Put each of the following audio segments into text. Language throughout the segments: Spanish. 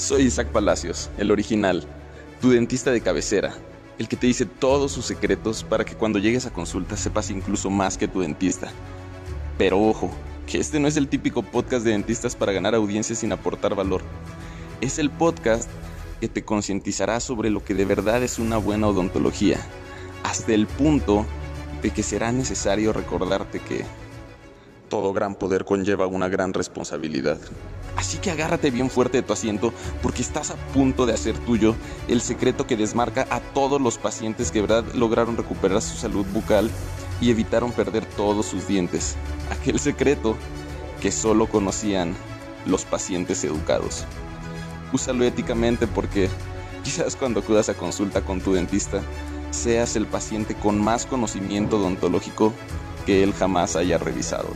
Soy Isaac Palacios, el original, tu dentista de cabecera, el que te dice todos sus secretos para que cuando llegues a consulta sepas incluso más que tu dentista. Pero ojo, que este no es el típico podcast de dentistas para ganar audiencia sin aportar valor. Es el podcast que te concientizará sobre lo que de verdad es una buena odontología, hasta el punto de que será necesario recordarte que todo gran poder conlleva una gran responsabilidad. Así que agárrate bien fuerte de tu asiento porque estás a punto de hacer tuyo el secreto que desmarca a todos los pacientes que verdad lograron recuperar su salud bucal y evitaron perder todos sus dientes. Aquel secreto que solo conocían los pacientes educados. Úsalo éticamente porque quizás cuando acudas a consulta con tu dentista seas el paciente con más conocimiento odontológico que él jamás haya revisado.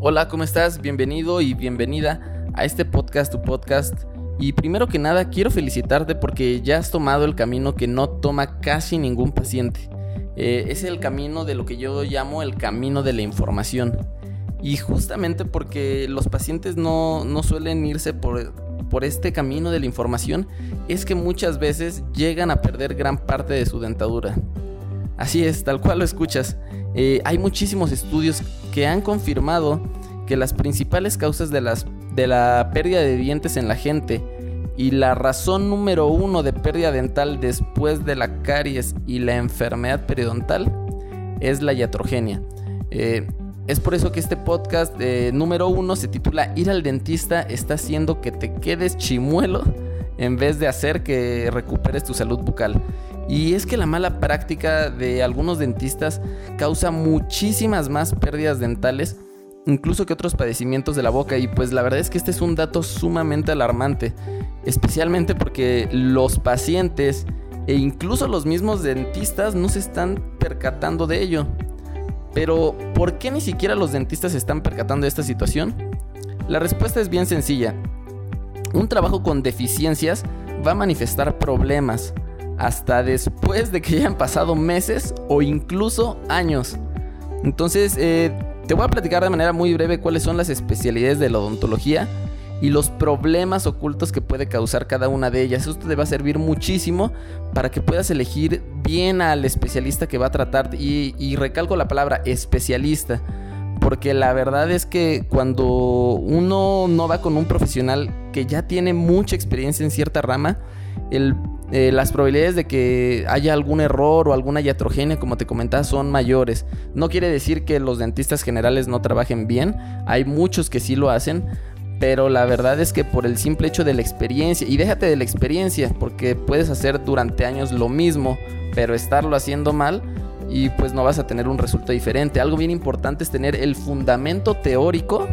Hola, ¿cómo estás? Bienvenido y bienvenida a este podcast, tu podcast. Y primero que nada, quiero felicitarte porque ya has tomado el camino que no toma casi ningún paciente. Eh, es el camino de lo que yo llamo el camino de la información. Y justamente porque los pacientes no, no suelen irse por, por este camino de la información, es que muchas veces llegan a perder gran parte de su dentadura. Así es, tal cual lo escuchas. Eh, hay muchísimos estudios que han confirmado que las principales causas de, la pérdida de dientes en la gente y la razón número uno de pérdida dental después de la caries y la enfermedad periodontal es la iatrogenia. Eh, es por eso que este podcast eh, número uno se titula Ir al dentista está haciendo que te quedes chimuelo en vez de hacer que recuperes tu salud bucal. Y es que la mala práctica de algunos dentistas causa muchísimas más pérdidas dentales, incluso que otros padecimientos de la boca. Y pues la verdad es que este es un dato sumamente alarmante, especialmente porque los pacientes e incluso los mismos dentistas no se están percatando de ello. Pero, ¿por qué ni siquiera los dentistas se están percatando de esta situación? La respuesta es bien sencilla. Un trabajo con deficiencias va a manifestar problemas, hasta después de que hayan pasado meses o incluso años. Entonces, eh, te voy a platicar de manera muy breve cuáles son las especialidades de la odontología y los problemas ocultos que puede causar cada una de ellas. Esto te va a servir muchísimo para que puedas elegir bien al especialista que va a tratarte. Y, y, recalco la palabra especialista. Porque la verdad es que cuando uno no va con un profesional que ya tiene mucha experiencia en cierta rama, el eh, las probabilidades de que haya algún error o alguna iatrogenia, como te comentaba, son mayores. No quiere decir que los dentistas generales no trabajen bien, hay muchos que sí lo hacen, pero la verdad es que por el simple hecho de la experiencia, y déjate de la experiencia, porque puedes hacer durante años lo mismo, pero estarlo haciendo mal, y pues no vas a tener un resultado diferente. Algo bien importante es tener el fundamento teórico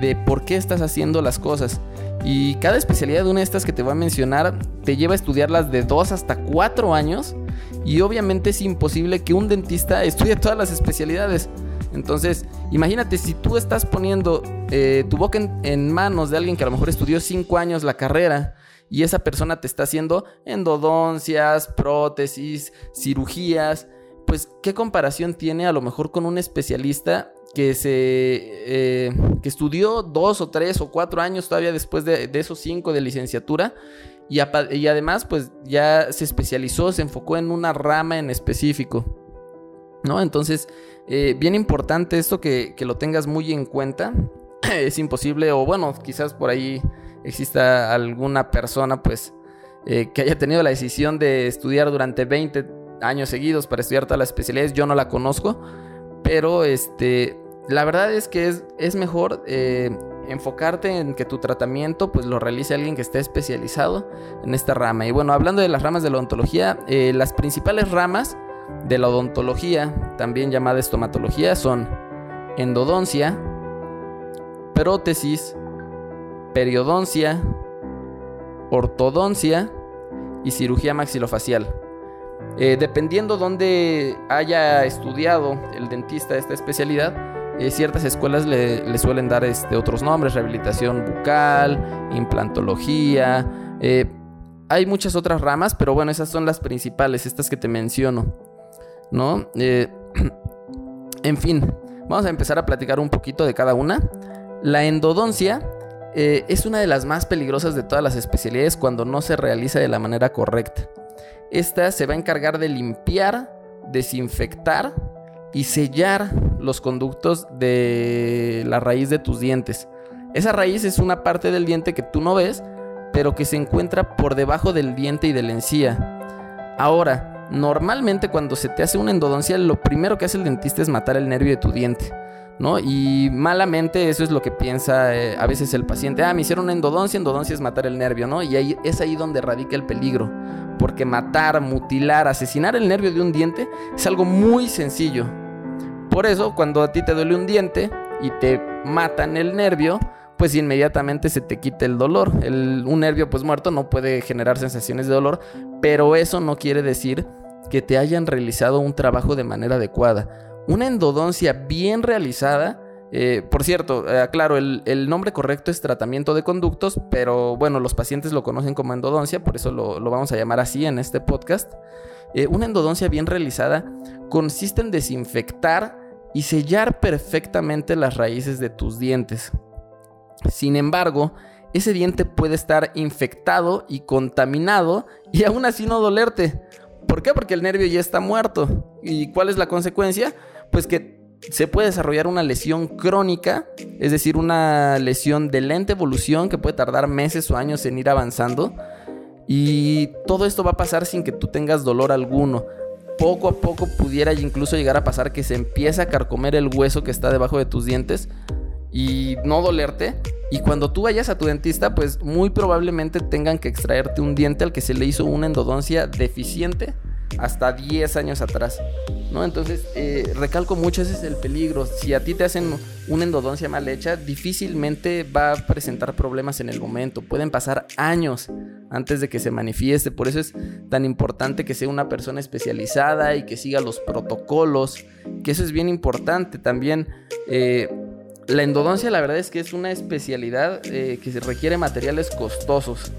de por qué estás haciendo las cosas. Y cada especialidad de una de estas que te voy a mencionar te lleva a estudiarlas de 2 hasta 4 años. Y obviamente es imposible que un dentista estudie todas las especialidades. Entonces, imagínate si tú estás poniendo eh, tu boca en, manos de alguien que a lo mejor estudió 5 años la carrera y esa persona te está haciendo endodoncias, prótesis, cirugías, pues qué comparación tiene a lo mejor con un especialista que se eh, que estudió dos o tres o cuatro años todavía después de, esos cinco de licenciatura y, además pues ya se especializó, se enfocó en una rama en específico. ¿No? Entonces, eh, bien importante esto que, que, lo tengas muy en cuenta. es imposible, o bueno, quizás por ahí exista alguna persona pues eh, que haya tenido la decisión de estudiar durante 20 años seguidos para estudiar todas las especialidades. Yo no la conozco pero este, la verdad es que es, mejor eh, enfocarte en que tu tratamiento pues lo realice alguien que esté especializado en esta rama. Y bueno, hablando de las ramas de la odontología, eh, las principales ramas de la odontología, también llamada estomatología, son endodoncia, prótesis, periodoncia, ortodoncia y cirugía maxilofacial. Eh, dependiendo dónde haya estudiado el dentista esta especialidad, eh, ciertas escuelas le, suelen dar este, otros nombres, rehabilitación bucal, implantología. Eh, hay muchas otras ramas, pero bueno, esas son las principales, estas que te menciono. ¿No? en fin, vamos a empezar a platicar un poquito de cada una. La endodoncia es una de las más peligrosas de todas las especialidades cuando no se realiza de la manera correcta. Esta se va a encargar de limpiar, desinfectar y sellar los conductos de la raíz de tus dientes. Esa raíz es una parte del diente que tú no ves, pero que se encuentra por debajo del diente y de la encía. Ahora, normalmente cuando se te hace una endodoncia, lo primero que hace el dentista es matar el nervio de tu diente. ¿No? Y malamente eso es lo que piensa eh, a veces el paciente. Ah, me hicieron una endodoncia, endodoncia es matar el nervio, ¿no? Y ahí, es ahí donde radica el peligro. Porque matar, mutilar, asesinar el nervio de un diente es algo muy sencillo. Por eso, cuando a ti te duele un diente y te matan el nervio, pues inmediatamente se te quita el dolor. un nervio pues muerto no puede generar sensaciones de dolor, pero eso no quiere decir que te hayan realizado un trabajo de manera adecuada. Una endodoncia bien realizada, eh, por cierto, eh, claro, el, nombre correcto es tratamiento de conductos, pero bueno, los pacientes lo conocen como endodoncia, por eso lo, vamos a llamar así en este podcast. Eh, una endodoncia bien realizada consiste en desinfectar y sellar perfectamente las raíces de tus dientes. Sin embargo, ese diente puede estar infectado y contaminado y aún así no dolerte. ¿Por qué? Porque el nervio ya está muerto. ¿Y cuál es la consecuencia? Pues que se puede desarrollar una lesión crónica, es decir, una lesión de lenta evolución que puede tardar meses o años en ir avanzando. Y todo esto va a pasar sin que tú tengas dolor alguno. Poco a poco pudiera incluso llegar a pasar que se empieza a carcomer el hueso que está debajo de tus dientes y no dolerte. Y cuando tú vayas a tu dentista, pues muy probablemente tengan que extraerte un diente al que se le hizo una endodoncia deficiente hasta 10 años atrás. ¿no? Entonces, eh, recalco mucho, ese es el peligro. Si a ti te hacen una endodoncia mal hecha, difícilmente va a presentar problemas en el momento. Pueden pasar años antes de que se manifieste. Por eso es tan importante que sea una persona especializada y que siga los protocolos. Que eso es bien importante también. Eh, la endodoncia la verdad es que es una especialidad eh, que requiere materiales costosos.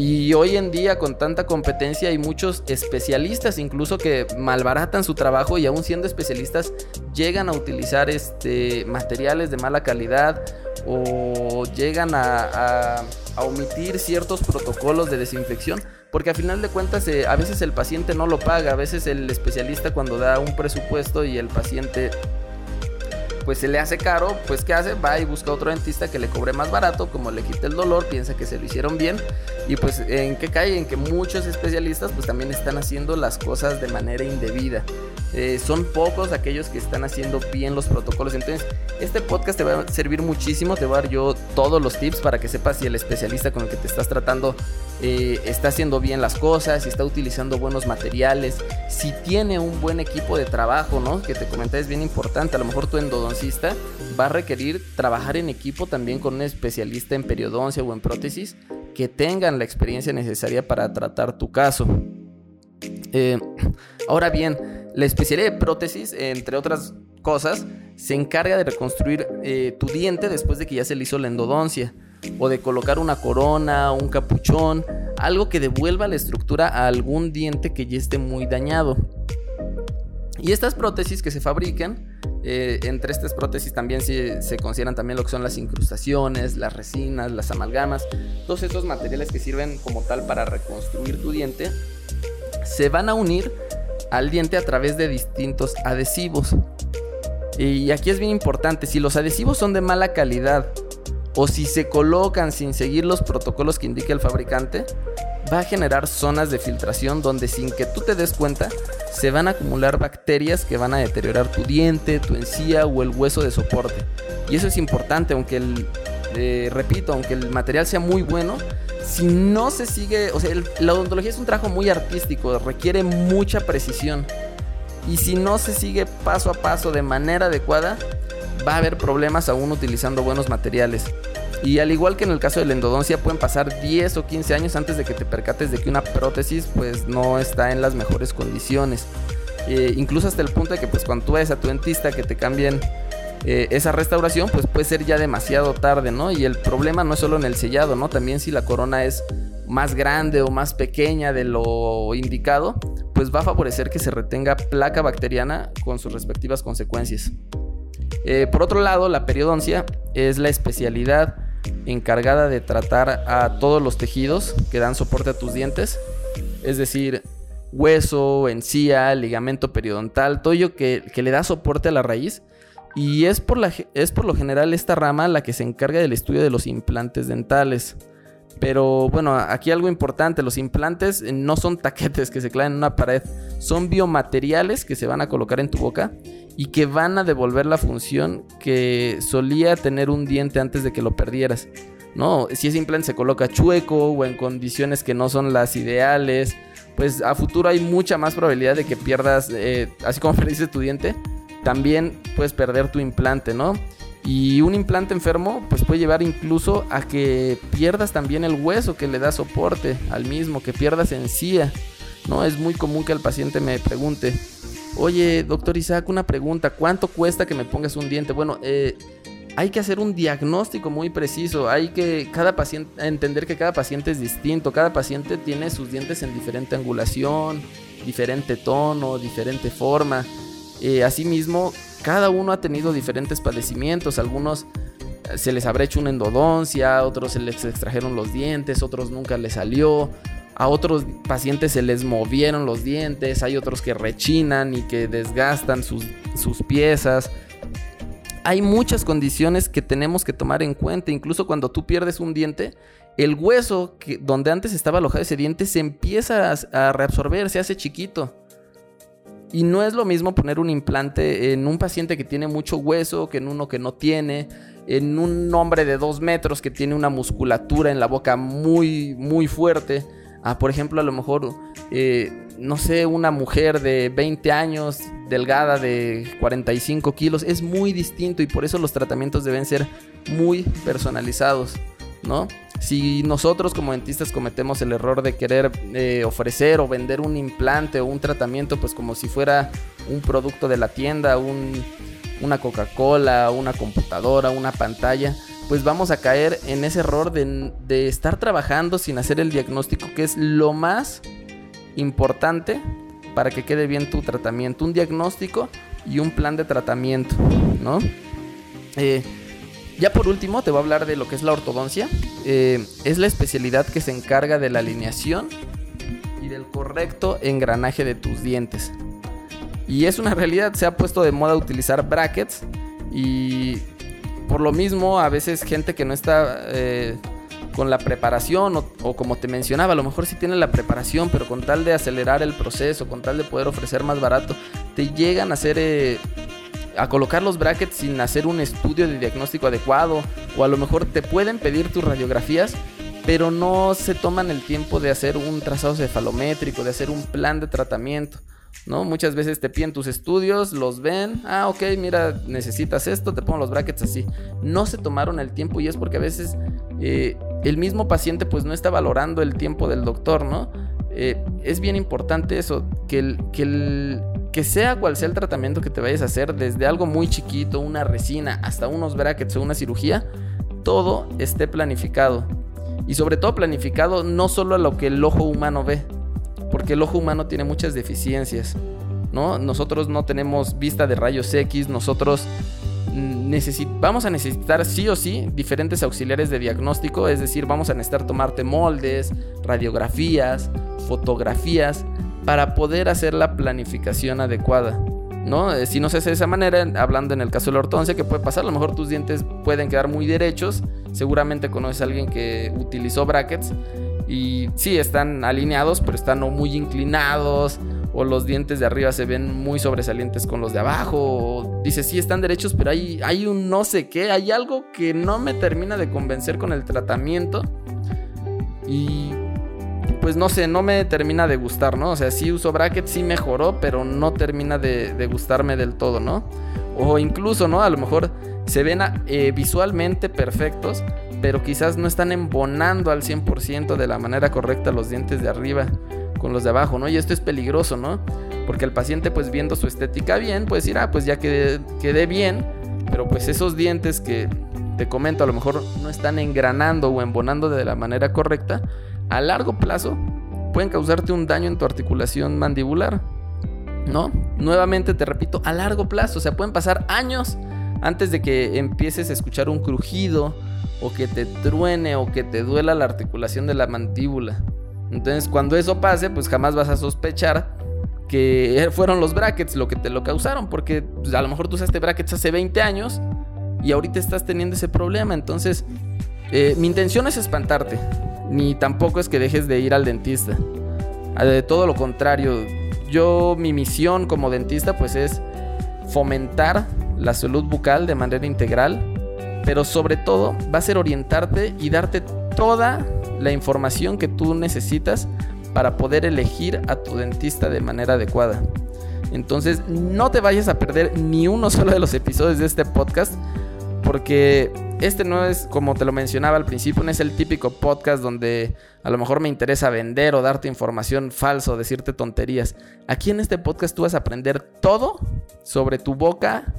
Y hoy en día con tanta competencia hay muchos especialistas incluso que malbaratan su trabajo y aún siendo especialistas llegan a utilizar este, materiales de mala calidad o llegan a, omitir ciertos protocolos de desinfección porque a final de cuentas eh, a veces el paciente no lo paga, a veces el especialista cuando da un presupuesto y el paciente pues se le hace caro, pues ¿qué hace? Va y busca otro dentista que le cobre más barato, como le quita el dolor, piensa que se lo hicieron bien y pues en qué cae, en que muchos especialistas pues también están haciendo las cosas de manera indebida. Eh, son pocos aquellos que están haciendo bien los protocolos. Entonces, este podcast te va a servir muchísimo. Te voy a dar yo todos los tips para que sepas si el especialista con el que te estás tratando eh, está haciendo bien las cosas, si está utilizando buenos materiales, si tiene un buen equipo de trabajo, ¿no? Que te comenté es bien importante. A lo mejor tu va a requerir trabajar en equipo también con un especialista en periodoncia o en prótesis que tengan la experiencia necesaria para tratar tu caso. Eh, ahora bien, la especialidad de prótesis, entre otras cosas, se encarga de reconstruir eh, tu diente después de que ya se le hizo la endodoncia, o de colocar una corona, un capuchón, algo que devuelva la estructura a algún diente que ya esté muy dañado. Y estas prótesis que se fabrican, eh, entre estas prótesis también se, consideran también lo que son las incrustaciones, las resinas, las amalgamas, todos estos materiales que sirven como tal para reconstruir tu diente, se van a unir al diente a través de distintos adhesivos. Y aquí es bien importante, si los adhesivos son de mala calidad o si se colocan sin seguir los protocolos que indica el fabricante, va a generar zonas de filtración donde sin que tú te des cuenta se van a acumular bacterias que van a deteriorar tu diente, tu encía o el hueso de soporte. Y eso es importante, aunque el, eh, repito, aunque el material sea muy bueno, si no se sigue, o sea, la odontología es un trabajo muy artístico, requiere mucha precisión. Y si no se sigue paso a paso de manera adecuada, va a haber problemas aún utilizando buenos materiales. Y al igual que en el caso de la endodoncia, pueden pasar 10 o 15 años antes de que te percates de que una prótesis pues no está en las mejores condiciones. Eh, incluso hasta el punto de que pues cuando tú vayas a tu dentista que te cambien eh, esa restauración, pues puede ser ya demasiado tarde, ¿no? Y el problema no es solo en el sellado, ¿no? También si la corona es más grande o más pequeña de lo indicado, pues va a favorecer que se retenga placa bacteriana con sus respectivas consecuencias. Eh, por otro lado, la periodoncia es la especialidad encargada de tratar a todos los tejidos que dan soporte a tus dientes. Es decir, hueso, encía, ligamento periodontal, todo ello que, que le da soporte a la raíz. Y es por, la, es por lo general esta rama la que se encarga del estudio de los implantes dentales. Pero bueno, aquí algo importante, los implantes no son taquetes que se clavan en una pared, son biomateriales que se van a colocar en tu boca y que van a devolver la función que solía tener un diente antes de que lo perdieras. No, si ese implante se coloca chueco o en condiciones que no son las ideales, pues a futuro hay mucha más probabilidad de que pierdas, eh, así como perdiste tu diente, también puedes perder tu implante, ¿no? Y un implante enfermo pues puede llevar incluso a que pierdas también el hueso que le da soporte al mismo, que pierdas encía. ¿no? Es muy común que el paciente me pregunte, oye, doctor Isaac, una pregunta, ¿cuánto cuesta que me pongas un diente? Bueno, eh, hay que hacer un diagnóstico muy preciso, hay que cada paciente, entender que cada paciente es distinto, cada paciente tiene sus dientes en diferente angulación, diferente tono, diferente forma. Eh, asimismo, cada uno ha tenido diferentes padecimientos, algunos eh, se les habrá hecho una endodoncia, otros se les extrajeron los dientes, otros nunca les salió, a otros pacientes se les movieron los dientes, hay otros que rechinan y que desgastan sus, piezas. Hay muchas condiciones que tenemos que tomar en cuenta, incluso cuando tú pierdes un diente, el hueso que, donde antes estaba alojado ese diente se empieza a reabsorber, se hace chiquito. Y no es lo mismo poner un implante en un paciente que tiene mucho hueso que en uno que no tiene, en un hombre de dos metros que tiene una musculatura en la boca muy, muy fuerte. A, por ejemplo, a lo mejor, eh, no sé, una mujer de 20 años, delgada de 45 kilos, es muy distinto y por eso los tratamientos deben ser muy personalizados, ¿no? Si nosotros como dentistas cometemos el error de querer eh, ofrecer o vender un implante o un tratamiento, pues como si fuera un producto de la tienda, una Coca-Cola, una computadora, una pantalla, pues vamos a caer en ese error de, de estar trabajando sin hacer el diagnóstico, que es lo más importante para que quede bien tu tratamiento. Un diagnóstico y un plan de tratamiento, ¿no? Eh, ya por último te voy a hablar de lo que es la ortodoncia. Eh, es la especialidad que se encarga de la alineación y del correcto engranaje de tus dientes. Y es una realidad, se ha puesto de moda utilizar brackets y por lo mismo a veces gente que no está eh, con la preparación o, como te mencionaba, a lo mejor sí tiene la preparación, pero con tal de acelerar el proceso, con tal de poder ofrecer más barato, te llegan a hacer eh, a colocar los brackets sin hacer un estudio de diagnóstico adecuado o a lo mejor te pueden pedir tus radiografías pero no se toman el tiempo de hacer un trazado cefalométrico, de hacer un plan de tratamiento. ¿no? Muchas veces te piden tus estudios, los ven, ah, ok, mira, necesitas esto, te pongo los brackets así. No se tomaron el tiempo y es porque a veces eh, el mismo paciente pues no está valorando el tiempo del doctor, ¿no? Eh, es bien importante eso, que el, que el, que sea cual sea el tratamiento que te vayas a hacer, desde algo muy chiquito, una resina, hasta unos brackets o una cirugía, todo esté planificado. Y sobre todo planificado no solo a lo que el ojo humano ve, porque el ojo humano tiene muchas deficiencias. ¿no? Nosotros no tenemos vista de rayos X, nosotros vamos a necesitar sí o sí diferentes auxiliares de diagnóstico, es decir, vamos a necesitar tomarte moldes, radiografías, fotografías, para poder hacer la planificación adecuada. ¿no? Eh, si no se hace de esa manera, hablando en el caso de la ortodoncia, ¿qué puede pasar? A lo mejor tus dientes pueden quedar muy derechos. Seguramente conoces a alguien que utilizó brackets y sí, están alineados, pero están muy inclinados. O los dientes de arriba se ven muy sobresalientes con los de abajo. O dice, sí, están derechos, pero hay, hay un no sé qué. Hay algo que no me termina de convencer con el tratamiento. Y pues no sé, no me termina de gustar, ¿no? O sea, sí uso brackets, sí mejoró, pero no termina de, gustarme del todo, ¿no? O incluso, ¿no? A lo mejor se ven eh, visualmente perfectos, pero quizás no están embonando al 100% de la manera correcta los dientes de arriba con los de abajo, ¿no? Y esto es peligroso, ¿no? Porque el paciente, pues viendo su estética bien, puede decir, ah, pues ya quedé, quedé bien, pero pues esos dientes que te comento a lo mejor no están engranando o embonando de la manera correcta, a largo plazo pueden causarte un daño en tu articulación mandibular. ¿No? Nuevamente te repito, a largo plazo, o sea, pueden pasar años antes de que empieces a escuchar un crujido o que te truene o que te duela la articulación de la mandíbula. Entonces, cuando eso pase, pues jamás vas a sospechar que fueron los brackets lo que te lo causaron, porque pues, a lo mejor tú usaste brackets hace 20 años y ahorita estás teniendo ese problema. Entonces, eh, mi intención es espantarte, ni tampoco es que dejes de ir al dentista. Ah, de todo lo contrario, yo mi misión como dentista pues es fomentar la salud bucal de manera integral, pero sobre todo va a ser orientarte y darte toda la información que tú necesitas para poder elegir a tu dentista de manera adecuada. Entonces no te vayas a perder ni uno solo de los episodios de este podcast porque este no es, como te lo mencionaba al principio, no es el típico podcast donde a lo mejor me interesa vender o darte información falsa o decirte tonterías. Aquí en este podcast tú vas a aprender todo sobre tu boca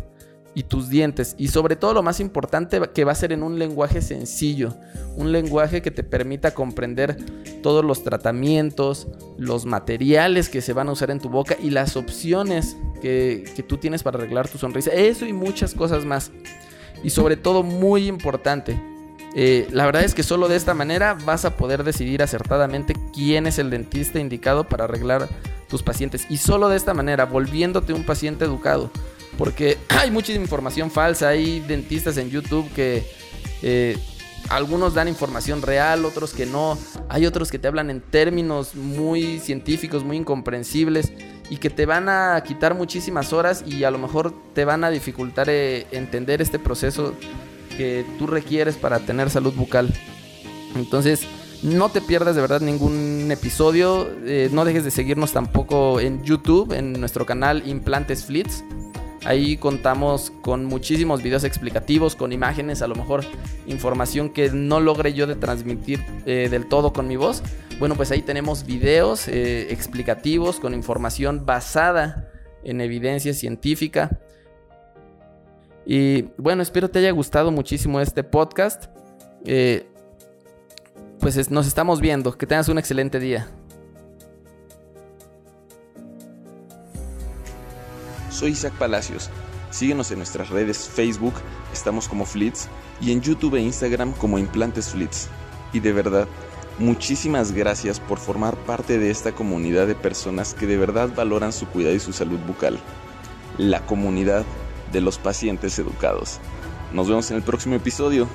y tus dientes. Y sobre todo lo más importante que va a ser en un lenguaje sencillo. Un lenguaje que te permita comprender todos los tratamientos, los materiales que se van a usar en tu boca y las opciones que, que tú tienes para arreglar tu sonrisa. Eso y muchas cosas más y sobre todo muy importante, eh, la verdad es que solo de esta manera vas a poder decidir acertadamente quién es el dentista indicado para arreglar tus pacientes. Y solo de esta manera, volviéndote un paciente educado. Porque hay mucha información falsa, hay dentistas en YouTube que eh, algunos dan información real, otros que no. Hay otros que te hablan en términos muy científicos, muy incomprensibles y que te van a quitar muchísimas horas y a lo mejor te van a dificultar eh, entender este proceso que tú requieres para tener salud bucal. Entonces, no te pierdas de verdad ningún episodio. Eh, no dejes de seguirnos tampoco en YouTube, en nuestro canal Implantes Flits. Ahí contamos con muchísimos videos explicativos, con imágenes, a lo mejor información que no logre yo de transmitir eh, del todo con mi voz. Bueno, pues ahí tenemos videos eh, explicativos con información basada en evidencia científica. Y bueno, espero te haya gustado muchísimo este podcast. Eh, pues nos estamos viendo. Que tengas un excelente día. Soy Isaac Palacios. Síguenos en nuestras redes Facebook, estamos como Flits, y en YouTube e Instagram como Implantes Flits. Y de verdad, muchísimas gracias por formar parte de esta comunidad de personas que de verdad valoran su cuidado y su salud bucal. La comunidad de los pacientes educados. Nos vemos en el próximo episodio.